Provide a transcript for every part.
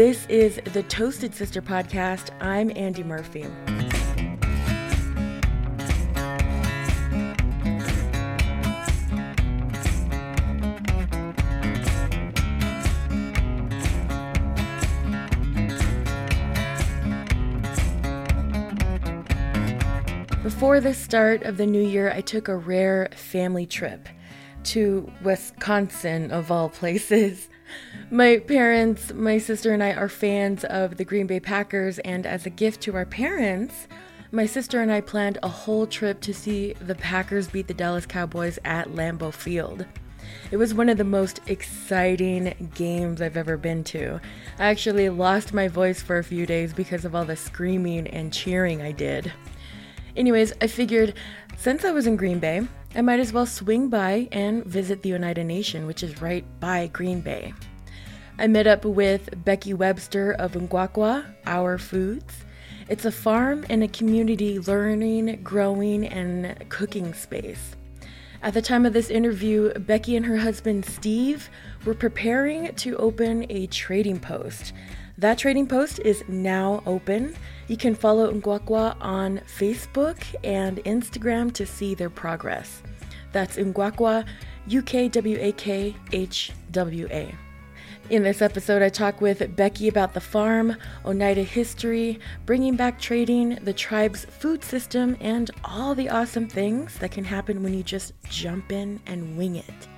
This is the Toasted Sister podcast. I'm Andy Murphy. Before the start of the new year, I took a rare family trip to Wisconsin, of all places. My parents, my sister, and I are fans of the Green Bay Packers, and as a gift to our parents, my sister and I planned a whole trip to see the Packers beat the Dallas Cowboys at Lambeau Field. It was one of the most exciting games I've ever been to. I actually lost my voice for a few days because of all the screaming and cheering I did. Anyways, I figured since I was in Green Bay, I might as well swing by and visit the Oneida Nation, which is right by Green Bay. I met up with Becky Webster of Ukwakhwa, Our Foods. It's a farm and a community learning, growing, and cooking space. At the time of this interview, Becky and her husband Steve were preparing to open a trading post. That trading post is now open. You can follow Ukwakhwa on Facebook and Instagram to see their progress. That's Ukwakhwa, U K W A K H W A. In this episode, I talk with Becky about the farm, Oneida history, bringing back trading, the tribe's food system, and all the awesome things that can happen when you just jump in and wing it.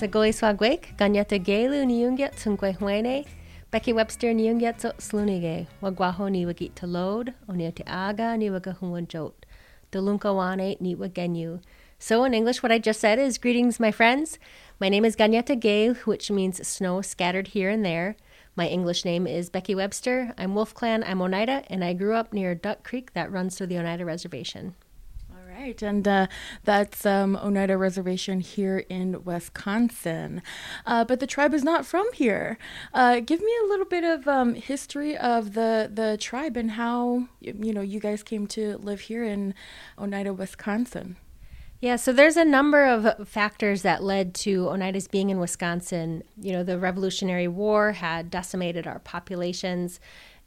Sa goi swagwek, ganyata gelu niunget tungwe Becky Webster niunget so slunige, wagwaho ni wagit to load, oniate aga ni wagahunwan jot. Delunkawane ni wagenyu. So in English, what I just said is greetings, my friends. My name is Ganyata Gay, which means snow scattered here and there. My English name is Becky Webster. I'm Wolf Clan, I'm Oneida, and I grew up near Duck Creek that runs through the Oneida Reservation right, and uh, that's um, Oneida Reservation here in Wisconsin. Uh, but the tribe is not from here. Uh, give me a little bit of um, history of the the tribe and how you know you guys came to live here in Oneida, Wisconsin. Yeah, so there's a number of factors that led to Oneida's being in Wisconsin. You know, the Revolutionary War had decimated our populations.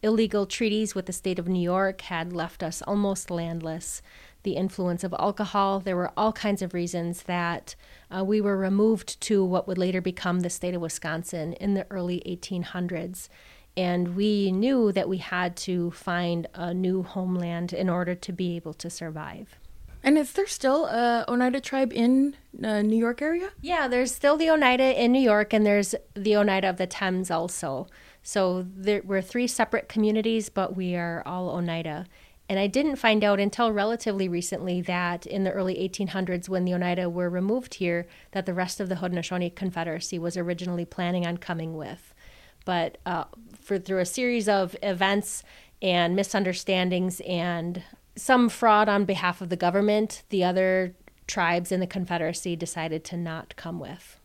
Illegal treaties with the state of New York had left us almost landless the influence of alcohol. There were all kinds of reasons that uh, we were removed to what would later become the state of Wisconsin in the early 1800s. And we knew that we had to find a new homeland in order to be able to survive. And is there still a Oneida tribe in uh, New York area? Yeah, there's still the Oneida in New York, and there's the Oneida of the Thames also. So there, we're three separate communities, but we are all Oneida. And I didn't find out until relatively recently that in the early 1800s, when the Oneida were removed here, that the rest of the Haudenosaunee Confederacy was originally planning on coming with. But uh, for through a series of events and misunderstandings and some fraud on behalf of the government, the other tribes in the Confederacy decided to not come with.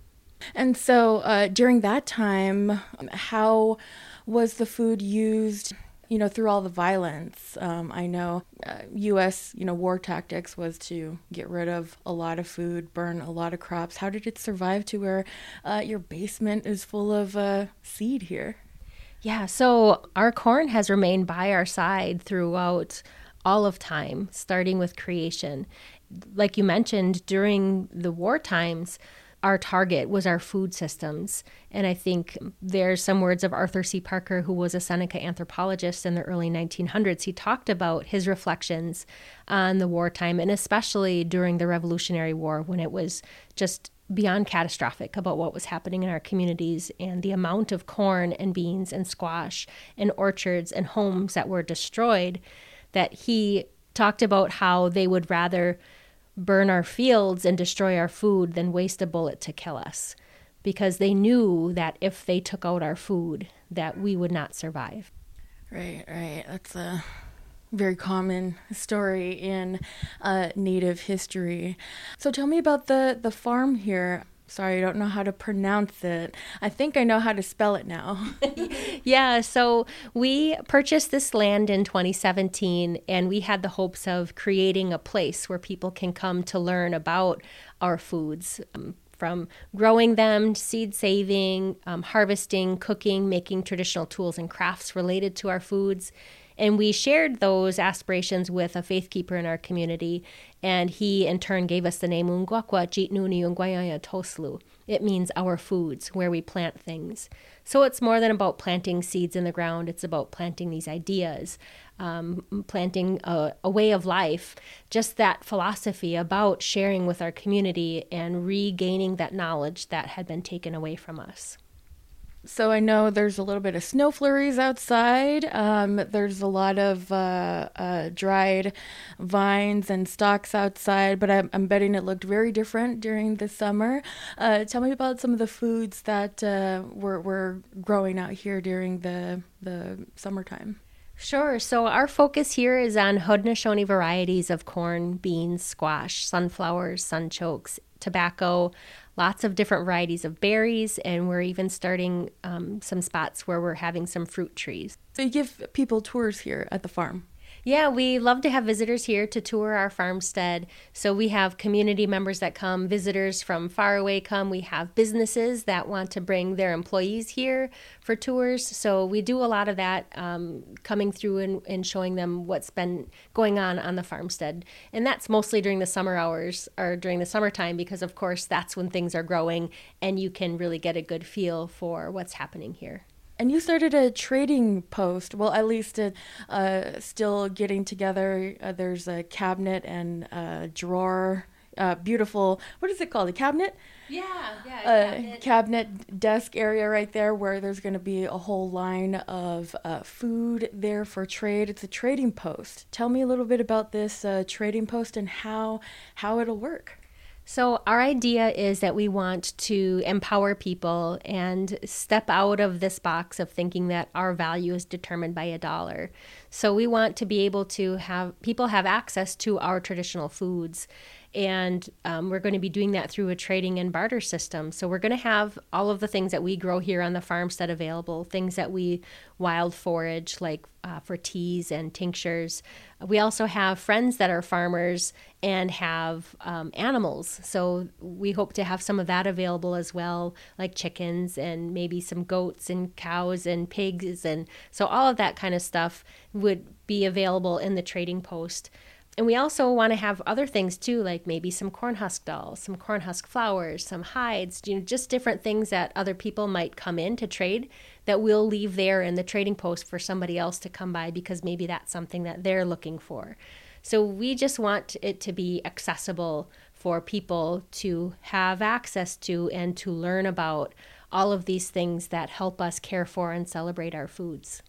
And so uh, during that time, how was the food used? You know, through all the violence, um, I know uh, U.S. you know war tactics was to get rid of a lot of food, burn a lot of crops. How did it survive to where uh, your basement is full of uh, seed here? Yeah, so our corn has remained by our side throughout all of time, starting with creation. Like you mentioned, during the war times, our target was our food systems. And I think there's some words of Arthur C. Parker, who was a Seneca anthropologist in the early 1900s. He talked about his reflections on the wartime, and especially during the Revolutionary War when it was just beyond catastrophic about what was happening in our communities and the amount of corn and beans and squash and orchards and homes that were destroyed. That he talked about how they would rather burn our fields and destroy our food than waste a bullet to kill us. Because they knew that if they took out our food that we would not survive. Right right. That's a very common story in uh, native history. So tell me about the the farm here Sorry, I don't know how to pronounce it. I think I know how to spell it now. yeah, so we purchased this land in 2017 and we had the hopes of creating a place where people can come to learn about our foods. Um, from growing them, seed saving, um, harvesting, cooking, making traditional tools and crafts related to our foods. And we shared those aspirations with a faith keeper in our community, and he in turn gave us the name Ukwakhwa Jitnuni Ungwayaya Toslu. It means our foods, where we plant things. So it's more than about planting seeds in the ground, it's about planting these ideas, um, planting a, a way of life, just that philosophy about sharing with our community and regaining that knowledge that had been taken away from us. So I know there's a little bit of snow flurries outside. Um, there's a lot of uh, uh, dried vines and stalks outside, but I'm, I'm, betting it looked very different during the summer. Uh, tell me about some of the foods that uh, were, were growing out here during the the summertime. Sure. So our focus here is on Haudenosaunee varieties of corn, beans, squash, sunflowers, sunchokes, tobacco, lots of different varieties of berries, and we're even starting um, some spots where we're having some fruit trees. So you give people tours here at the farm? Yeah, we love to have visitors here to tour our farmstead. So we have community members that come, visitors from far away come. We have businesses that want to bring their employees here for tours. So we do a lot of that um, coming through and, and showing them what's been going on on the farmstead. And that's mostly during the summer hours or during the summertime because, of course, that's when things are growing and you can really get a good feel for what's happening here. And you started a trading post. Well, at least it, uh, still getting together. Uh, there's a cabinet and a drawer. Uh, beautiful. What is it called? A cabinet? Yeah, yeah. cabinet. cabinet desk area right there where there's going to be a whole line of uh, food there for trade. It's a trading post. Tell me a little bit about this uh, trading post and how how it'll work. So, our idea is that we want to empower people and step out of this box of thinking that our value is determined by a dollar. So, we want to be able to have people have access to our traditional foods and um, we're going to be doing that through a trading and barter system. So we're going to have all of the things that we grow here on the farmstead available, things that we wild forage, like uh, for teas and tinctures. We also have friends that are farmers and have um, animals. So we hope to have some of that available as well, like chickens and maybe some goats and cows and pigs. And so all of that kind of stuff would be available in the trading post. And we also want to have other things too, like maybe some corn husk dolls, some corn husk flowers, some hides, you know, just different things that other people might come in to trade that we'll leave there in the trading post for somebody else to come by because maybe that's something that they're looking for. So we just want it to be accessible for people to have access to and to learn about all of these things that help us care for and celebrate our foods.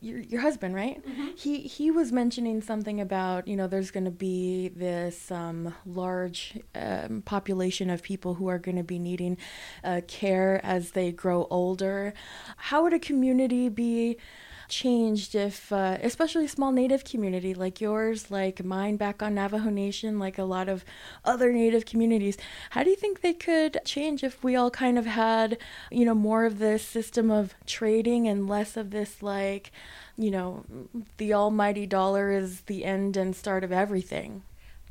Your, your husband, right? Mm-hmm. He he was mentioning something about you know there's going to be this um, large um, population of people who are going to be needing uh, care as they grow older. How would a community be? Changed if, uh, especially small native community like yours, like mine back on Navajo Nation, like a lot of other native communities, how do you think they could change if we all kind of had, you know, more of this system of trading and less of this, like, you know, the almighty dollar is the end and start of everything?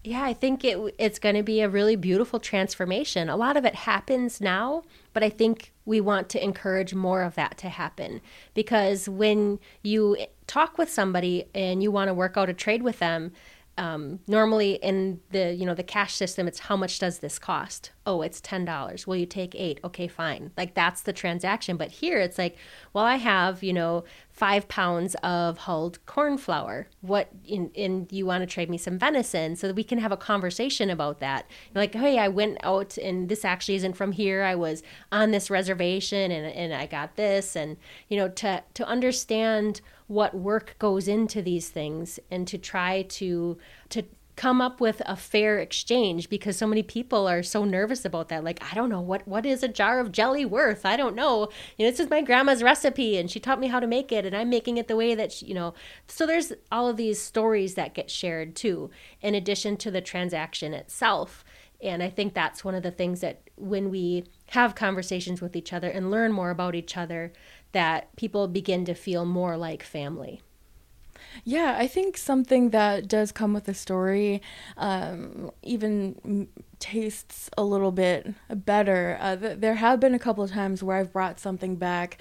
Yeah, I think it it's going to be a really beautiful transformation. A lot of it happens now, but I think we want to encourage more of that to happen because when you talk with somebody and you want to work out a trade with them, um, normally in the you know the cash system it's how much does this cost? Oh it's ten dollars. Will you take eight. Okay fine. Like that's the transaction. But here it's like well i have you know five pounds of hulled corn flour. What in, in you want to trade me some venison? So that we can have a conversation about that. Like hey i went out and this actually isn't from here. I was on this reservation and, and i got this. And you know to to understand what work goes into these things and to try to to come up with a fair exchange because so many people are so nervous about that. Like i don't know what what is a jar of jelly worth? I don't know. You know this is my grandma's recipe and she taught me how to make it and i'm making it the way that she, you know. So there's all of these stories that get shared too in addition to the transaction itself. And i think that's one of the things that when we have conversations with each other and learn more about each other that people begin to feel more like family. Yeah, I think something that does come with the story um, even tastes a little bit better. Uh, th- there have been a couple of times where I've brought something back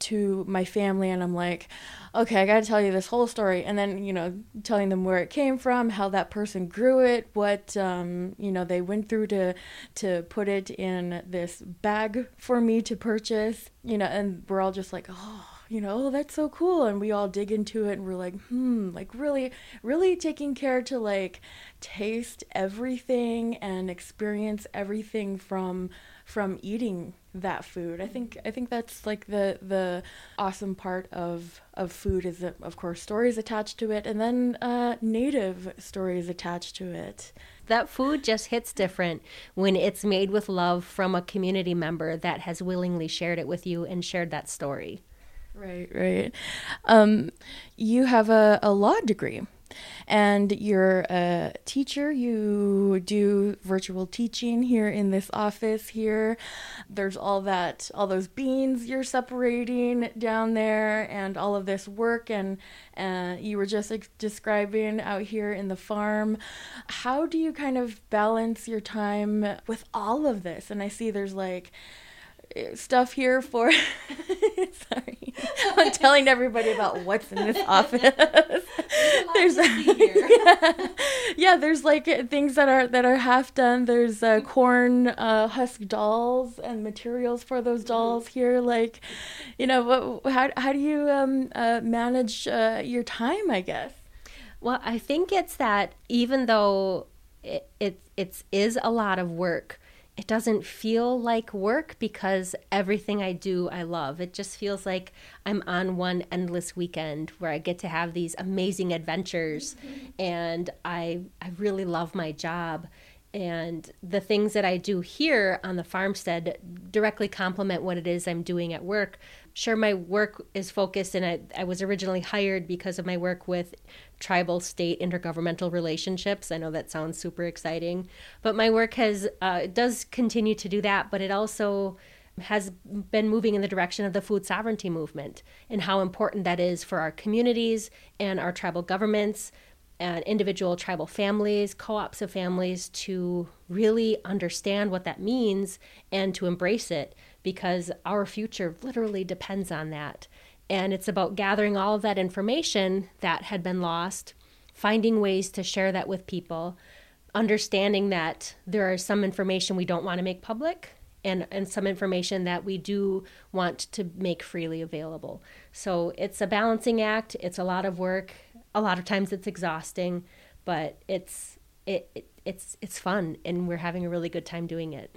to my family and I'm like, okay, I got to tell you this whole story. And then, you know, telling them where it came from, how that person grew it, what, um, you know, they went through to, to put it in this bag for me to purchase, you know, and we're all just like, oh, you know, oh, that's so cool. And we all dig into it and we're like, hmm, like really, really taking care to like taste everything and experience everything from from eating that food. I think I think that's like the the awesome part of of food is that of course stories attached to it and then uh, native stories attached to it. That food just hits different when it's made with love from a community member that has willingly shared it with you and shared that story. Right, right. Um, you have a, a law degree and you're a teacher. You do virtual teaching here in this office here. There's all that, all those beans you're separating down there, and all of this work. And uh, you were just describing out here in the farm. How do you kind of balance your time with all of this? And I see there's like, stuff here for sorry. I'm telling everybody about what's in this office. There's yeah, yeah there's like things that are that are half done. There's uh, corn uh, husk dolls and materials for those mm-hmm. dolls here. Like you know what how, how do you um, uh, manage uh, your time i guess? Well i think it's that even though it, it it's is a lot of work it doesn't feel like work because everything I do I love. It just feels like I'm on one endless weekend where I get to have these amazing adventures mm-hmm. and I I really love my job and the things that I do here on the farmstead directly complement what it is I'm doing at work. Sure, my work is focused, and I, I was originally hired because of my work with tribal state intergovernmental relationships. I know that sounds super exciting, but my work has uh, does continue to do that, but it also has been moving in the direction of the food sovereignty movement and how important that is for our communities and our tribal governments and individual tribal families, co ops of families to really understand what that means and to embrace it because our future literally depends on that. And it's about gathering all of that information that had been lost, finding ways to share that with people, understanding that there are some information we don't want to make public and, and some information that we do want to make freely available. So it's a balancing act, it's a lot of work. A lot of times it's exhausting, but it's it, it it's it's fun and we're having a really good time doing it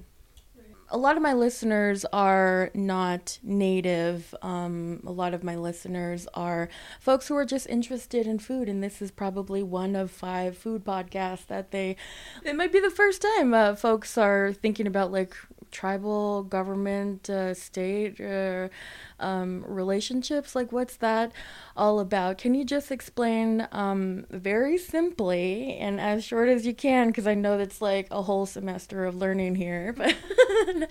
a lot of my listeners are not native. Um, a lot of my listeners are folks who are just interested in food, and this is probably one of five food podcasts that they. It might be the first time uh, folks are thinking about like tribal government, uh, state uh, um, relationships. Like, what's that all about? Can you just explain um, very simply and as short as you can? Because I know that's like a whole semester of learning here. But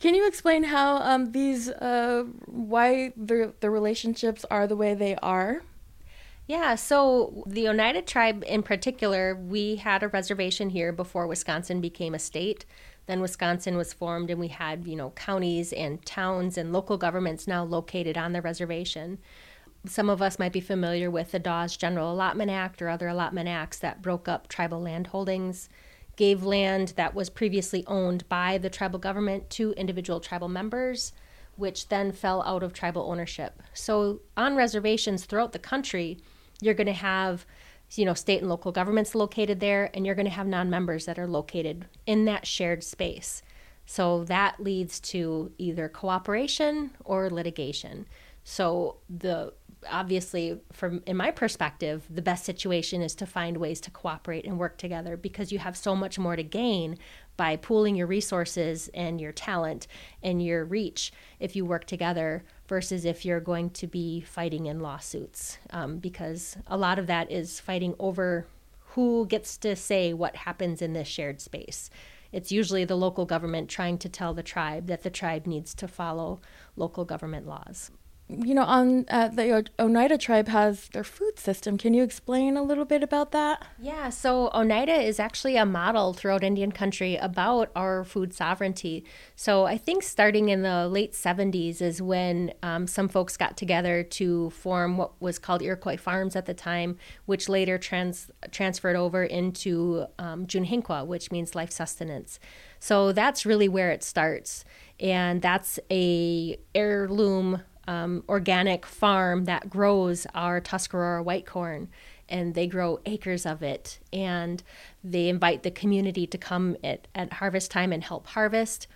can you explain how um, these, uh, why the the relationships are the way they are? Yeah, so the Oneida tribe in particular, we had a reservation here before Wisconsin became a state. Then Wisconsin was formed, and we had, you know, counties and towns and local governments now located on the reservation. Some of us might be familiar with the Dawes General Allotment Act or other allotment acts that broke up tribal land holdings, gave land that was previously owned by the tribal government to individual tribal members, which then fell out of tribal ownership. So on reservations throughout the country, you're going to have you know, state and local governments located there, and you're going to have non members that are located in that shared space. So that leads to either cooperation or litigation. So the obviously from in my perspective the best situation is to find ways to cooperate and work together because you have so much more to gain by pooling your resources and your talent and your reach if you work together versus if you're going to be fighting in lawsuits. Um, because a lot of that is fighting over who gets to say what happens in this shared space. It's usually the local government trying to tell the tribe that the tribe needs to follow local government laws you know, on uh, the Oneida tribe has their food system. Can you explain a little bit about that? Yeah, so Oneida is actually a model throughout Indian country about our food sovereignty. So I think starting in the late 70s is when um, some folks got together to form what was called Iroquois Farms at the time, which later trans- transferred over into um, Tsyunhehkwa, which means life sustenance. So that's really where it starts. And that's a heirloom um, organic farm that grows our Tuscarora white corn, and they grow acres of it. And they invite the community to come at, at harvest time and help harvest.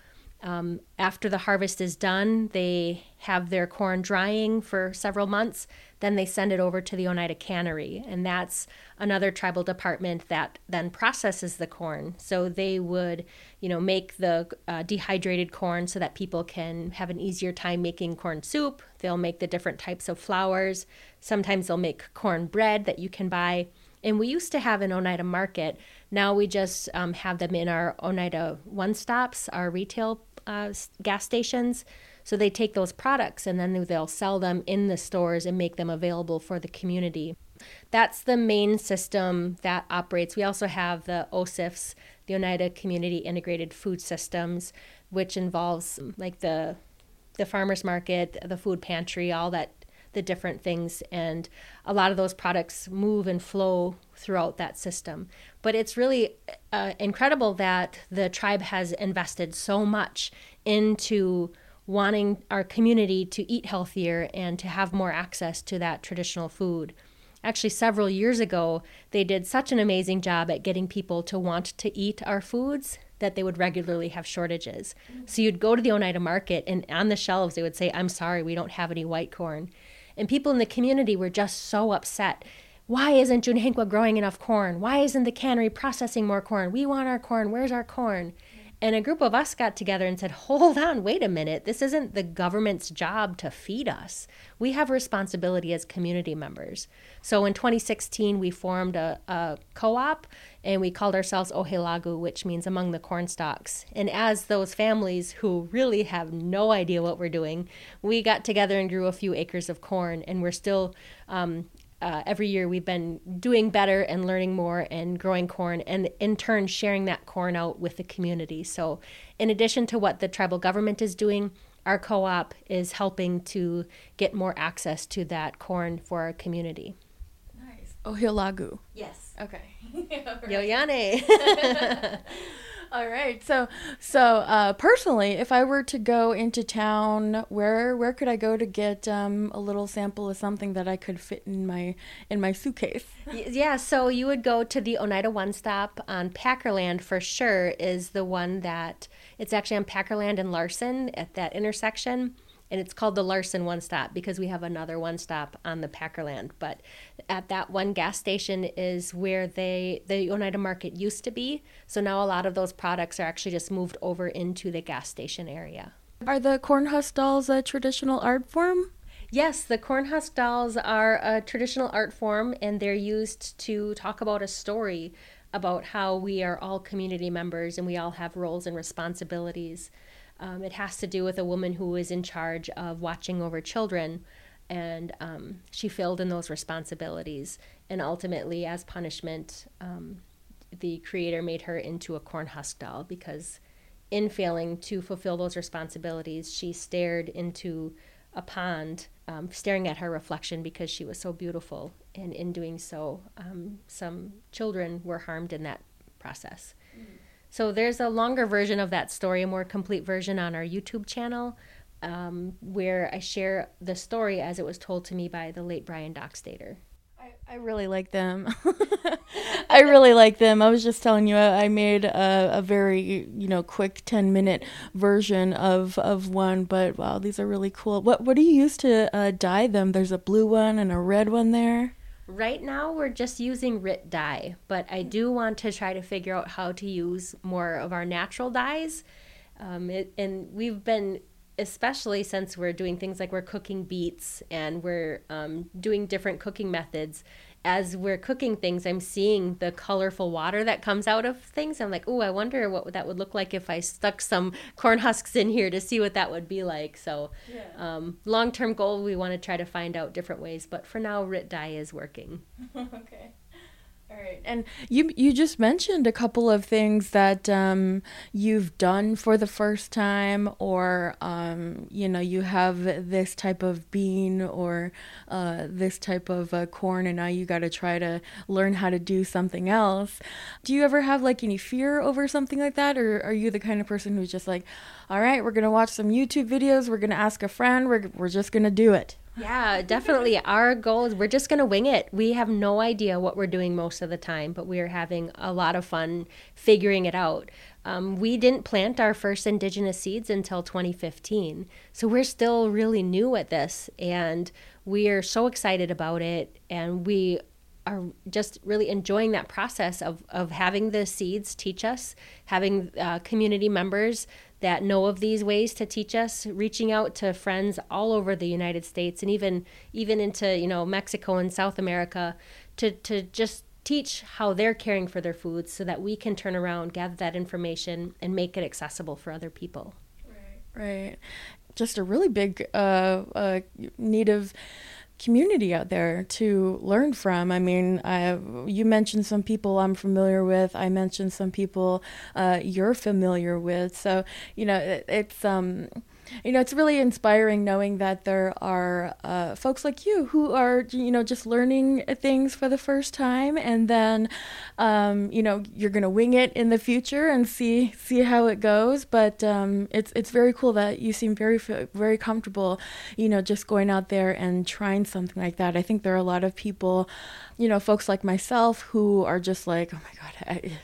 Um, after the harvest is done, they have their corn drying for several months. Then they send it over to the Oneida Cannery, and that's another tribal department that then processes the corn. So they would, you know, make the uh, dehydrated corn so that people can have an easier time making corn soup. They'll make the different types of flours. Sometimes they'll make corn bread that you can buy. And we used to have an Oneida market. Now we just um, have them in our Oneida one stops, our retail uh, gas stations. So they take those products and then they'll sell them in the stores and make them available for the community. That's the main system that operates. We also have the OCIFS, the Oneida Community Integrated Food Systems, which involves like the the farmers market, the food pantry, all that the different things and a lot of those products move and flow throughout that system but it's really uh, incredible that the tribe has invested so much into wanting our community to eat healthier and to have more access to that traditional food actually several years ago they did such an amazing job at getting people to want to eat our foods that they would regularly have shortages. So you'd go to the Oneida market and on the shelves they would say, I'm sorry, we don't have any white corn. And people in the community were just so upset. Why isn't Tsyunhehkwa growing enough corn? Why isn't the cannery processing more corn? We want our corn. Where's our corn? And a group of us got together and said, Hold on, wait a minute. This isn't the government's job to feed us. We have responsibility as community members. So in 2016, we formed a, a co op and we called ourselves Ohelagu, which means among the corn stalks. And as those families who really have no idea what we're doing, we got together and grew a few acres of corn, and we're still um, uh, every year we've been doing better and learning more and growing corn and in turn sharing that corn out with the community. So in addition to what the tribal government is doing our co-op is helping to get more access to that corn for our community. Nice. Ohelagu yes. Okay. Yoyane All right. So, so uh, personally, if I were to go into town, where where could I go to get um, a little sample of something that I could fit in my in my suitcase? Yeah. So you would go to the Oneida One Stop on Packerland for sure. Is the one that it's actually on Packerland and Larson at that intersection and it's called the Larson One Stop because we have another one stop on the Packerland. But at that one gas station is where they the Oneida Market used to be. So now a lot of those products are actually just moved over into the gas station area. Are the corn husk dolls a traditional art form? Yes, the corn husk dolls are a traditional art form and they're used to talk about a story about how we are all community members and we all have roles and responsibilities. Um, it has to do with a woman who is in charge of watching over children, and um, she filled in those responsibilities. And ultimately, as punishment, um, the creator made her into a corn husk doll because, in failing to fulfill those responsibilities, she stared into a pond, um, staring at her reflection because she was so beautiful. And in doing so, um, some children were harmed in that process. Mm. So there's a longer version of that story, a more complete version on our YouTube channel, um, where I share the story as it was told to me by the late Brian Dockstader. I, I really like them. I really like them. I was just telling you, I made a, a very, you know, quick 10 minute version of, of one, but wow, these are really cool. What, what do you use to uh, dye them? There's a blue one and a red one there. Right now, we're just using RIT dye, but I do want to try to figure out how to use more of our natural dyes. Um, it, and we've been especially since we're doing things like we're cooking beets and we're um, doing different cooking methods as we're cooking things, I'm seeing the colorful water that comes out of things. I'm like, oh, I wonder what that would look like if I stuck some corn husks in here to see what that would be like. So, yeah. um, long term goal, we want to try to find out different ways. But for now, RIT dye is working. okay. All right. And you you just mentioned a couple of things that um, you've done for the first time, or um, you know, you have this type of bean or uh, this type of uh, corn, and now you got to try to learn how to do something else. Do you ever have like any fear over something like that, or are you the kind of person who's just like, all right, we're gonna watch some YouTube videos, we're gonna ask a friend, we're we're just gonna do it. Yeah, definitely. Our goal is we're just going to wing it. We have no idea what we're doing most of the time, but we are having a lot of fun figuring it out. Um, we didn't plant our first indigenous seeds until 2015. So we're still really new at this and we are so excited about it. And we are just really enjoying that process of, of having the seeds teach us, having uh, community members that know of these ways to teach us, reaching out to friends all over the United States and even even into you know Mexico and South America to to just teach how they're caring for their foods so that we can turn around, gather that information, and make it accessible for other people. Right. Right. Just a really big uh, uh, need of community out there to learn from. I mean, I, you mentioned some people I'm familiar with. I mentioned some people uh, you're familiar with. So you know, it, it's um, you know, it's really inspiring knowing that there are uh, folks like you who are, you know, just learning things for the first time, and then, um, you know, you're gonna wing it in the future and see see how it goes. But um, it's it's very cool that you seem very very comfortable, you know, just going out there and trying something like that. I think there are a lot of people, you know, folks like myself who are just like, oh my god. I,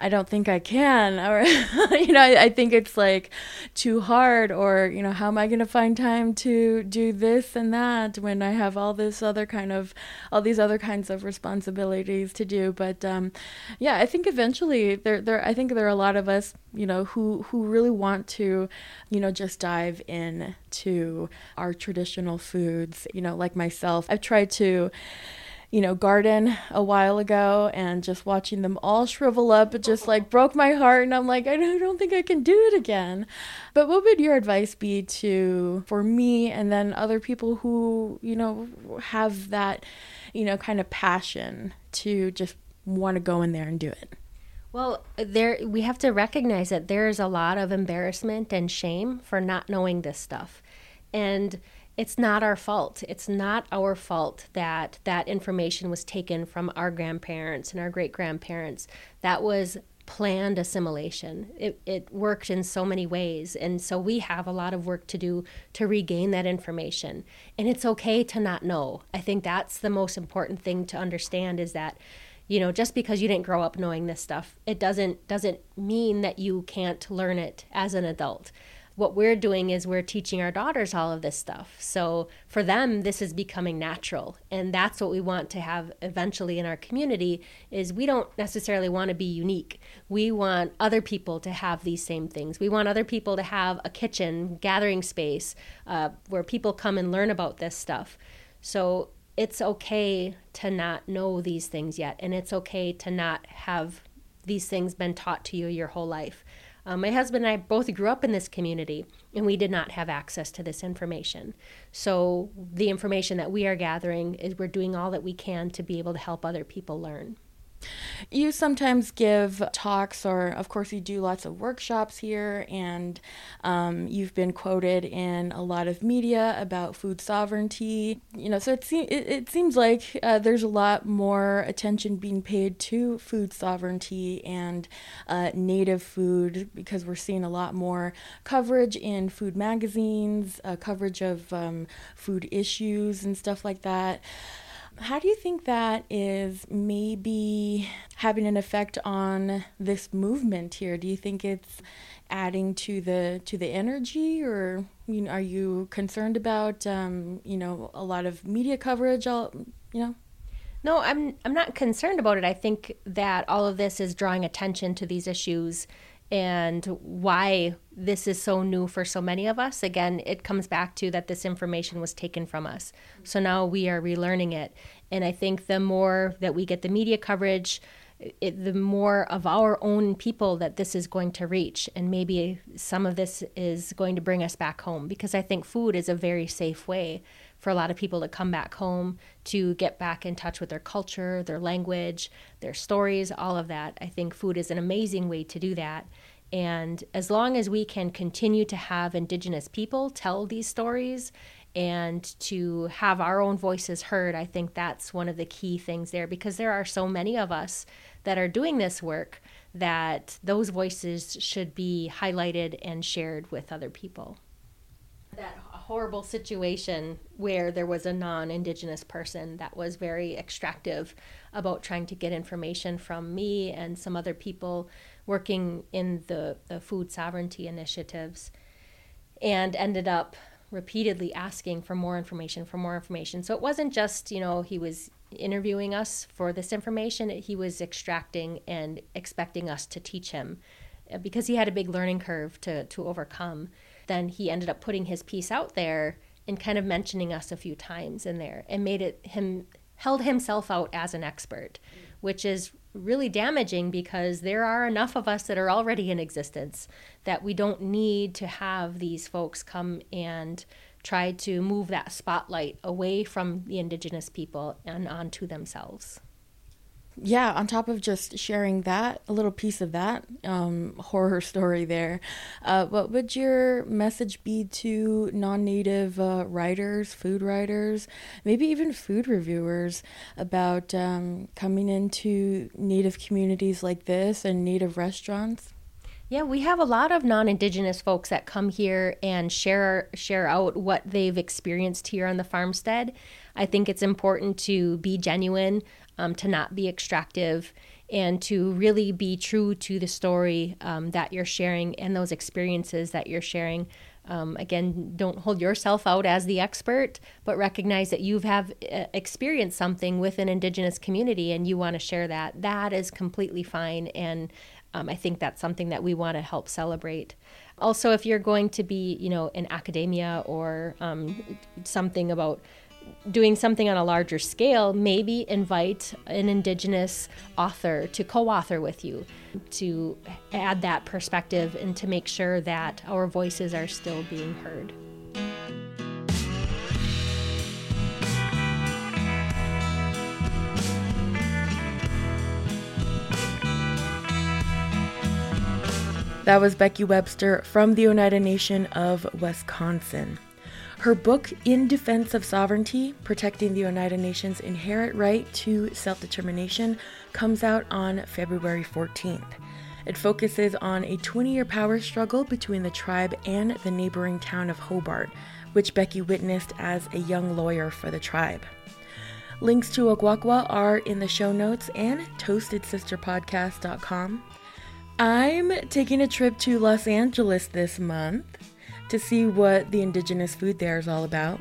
I don't think I can, or you know, I, I, think it's like too hard, or you know, how am I going to find time to do this and that when I have all this other kind of, all these other kinds of responsibilities to do? But um, yeah, I think eventually there, there, I think there are a lot of us, you know, who who really want to, you know, just dive in to our traditional foods. You know, like myself, I've tried to you know, garden a while ago and just watching them all shrivel up it just like broke my heart and I'm like I don't think I can do it again. But what would your advice be to for me and then other people who, you know, have that, you know, kind of passion to just want to go in there and do it? Well, there we have to recognize that there's a lot of embarrassment and shame for not knowing this stuff. And it's not our fault. It's not our fault that that information was taken from our grandparents and our great grandparents. That was planned assimilation. It, it worked in so many ways. And so we have a lot of work to do to regain that information. And it's okay to not know. I think that's the most important thing to understand is that you know just because you didn't grow up knowing this stuff it doesn't doesn't mean that you can't learn it as an adult what we're doing is we're teaching our daughters all of this stuff. So for them, this is becoming natural. And that's what we want to have eventually in our community is we don't necessarily want to be unique. We want other people to have these same things. We want other people to have a kitchen, gathering space uh, where people come and learn about this stuff. So it's okay to not know these things yet. And it's okay to not have these things been taught to you your whole life. Um, my husband and I both grew up in this community, and we did not have access to this information. So, the information that we are gathering is we're doing all that we can to be able to help other people learn. You sometimes give talks, or of course, you do lots of workshops here, and um, you've been quoted in a lot of media about food sovereignty. You know, so it, se- it, it seems like uh, there's a lot more attention being paid to food sovereignty and uh, native food because we're seeing a lot more coverage in food magazines, uh, coverage of um, food issues, and stuff like that. How do you think that is maybe having an effect on this movement here? Do you think it's adding to the to the energy, or you know, are you concerned about um, you know a lot of media coverage? All you know. No, I'm I'm not concerned about it. I think that all of this is drawing attention to these issues and why this is so new for so many of us. Again, it comes back to that this information was taken from us. So now we are relearning it. And I think the more that we get the media coverage, it, the more of our own people that this is going to reach. And maybe some of this is going to bring us back home because I think food is a very safe way for a lot of people to come back home, to get back in touch with their culture, their language, their stories, all of that. I think food is an amazing way to do that. And as long as we can continue to have Indigenous people tell these stories and to have our own voices heard, I think that's one of the key things there because there are so many of us that are doing this work that those voices should be highlighted and shared with other people. That horrible situation where there was a non Indigenous person that was very extractive about trying to get information from me and some other people working in the, the food sovereignty initiatives and ended up repeatedly asking for more information for more information. So it wasn't just you know he was interviewing us for this information he was extracting and expecting us to teach him uh, because he had a big learning curve to, to overcome then he ended up putting his piece out there and kind of mentioning us a few times in there and made it him held himself out as an expert, which is really damaging because there are enough of us that are already in existence that we don't need to have these folks come and try to move that spotlight away from the indigenous people and onto themselves yeah, on top of just sharing that, a little piece of that um, horror story there, uh, what would your message be to non native uh, writers, food writers, maybe even food reviewers about um, coming into native communities like this and native restaurants? Yeah, we have a lot of non-indigenous folks that come here and share share out what they've experienced here on the farmstead. I think it's important to be genuine um, to not be extractive, and to really be true to the story um, that you're sharing and those experiences that you're sharing. Um, again, don't hold yourself out as the expert, but recognize that you have uh, experienced something with an Indigenous community and you want to share that. That is completely fine. And um, I think that's something that we want to help celebrate. Also, if you're going to be, you know, in academia or um, something about doing something on a larger scale, maybe invite an Indigenous author to co author with you to add that perspective and to make sure that our voices are still being heard. That was Becky Webster from the Oneida Nation of Wisconsin. Her book, In Defense of Sovereignty Protecting the Oneida Nation's Inherent Right to Self Determination, comes out on February 14th. It focuses on a 20 year power struggle between the tribe and the neighboring town of Hobart, which Becky witnessed as a young lawyer for the tribe. Links to Ukwakhwa are in the show notes and toastedsisterpodcast.com. I'm taking a trip to Los Angeles this month to see what the indigenous food there is all about.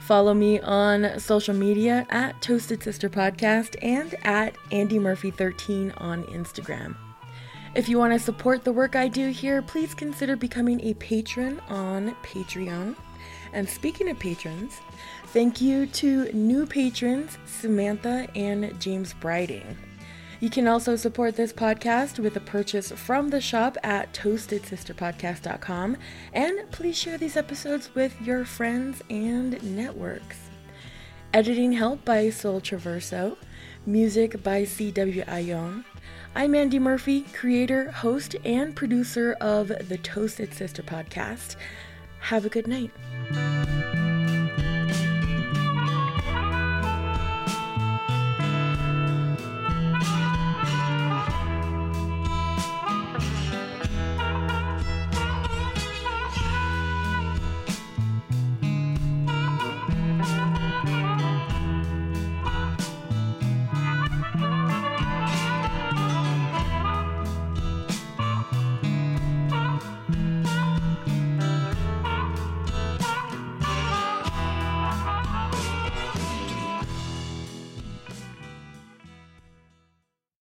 Follow me on social media at Toasted Sister Podcast and at Andy Murphy 13 on Instagram. If you want to support the work I do here, please consider becoming a patron on Patreon. And speaking of patrons, thank you to new patrons Samantha and James Briding. You can also support this podcast with a purchase from the shop at toastedsisterpodcast.com. And please share these episodes with your friends and networks. Editing help by Soul Traverso. Music by C.W. Ione. I'm Andy Murphy, creator, host, and producer of the Toasted Sister podcast. Have a good night.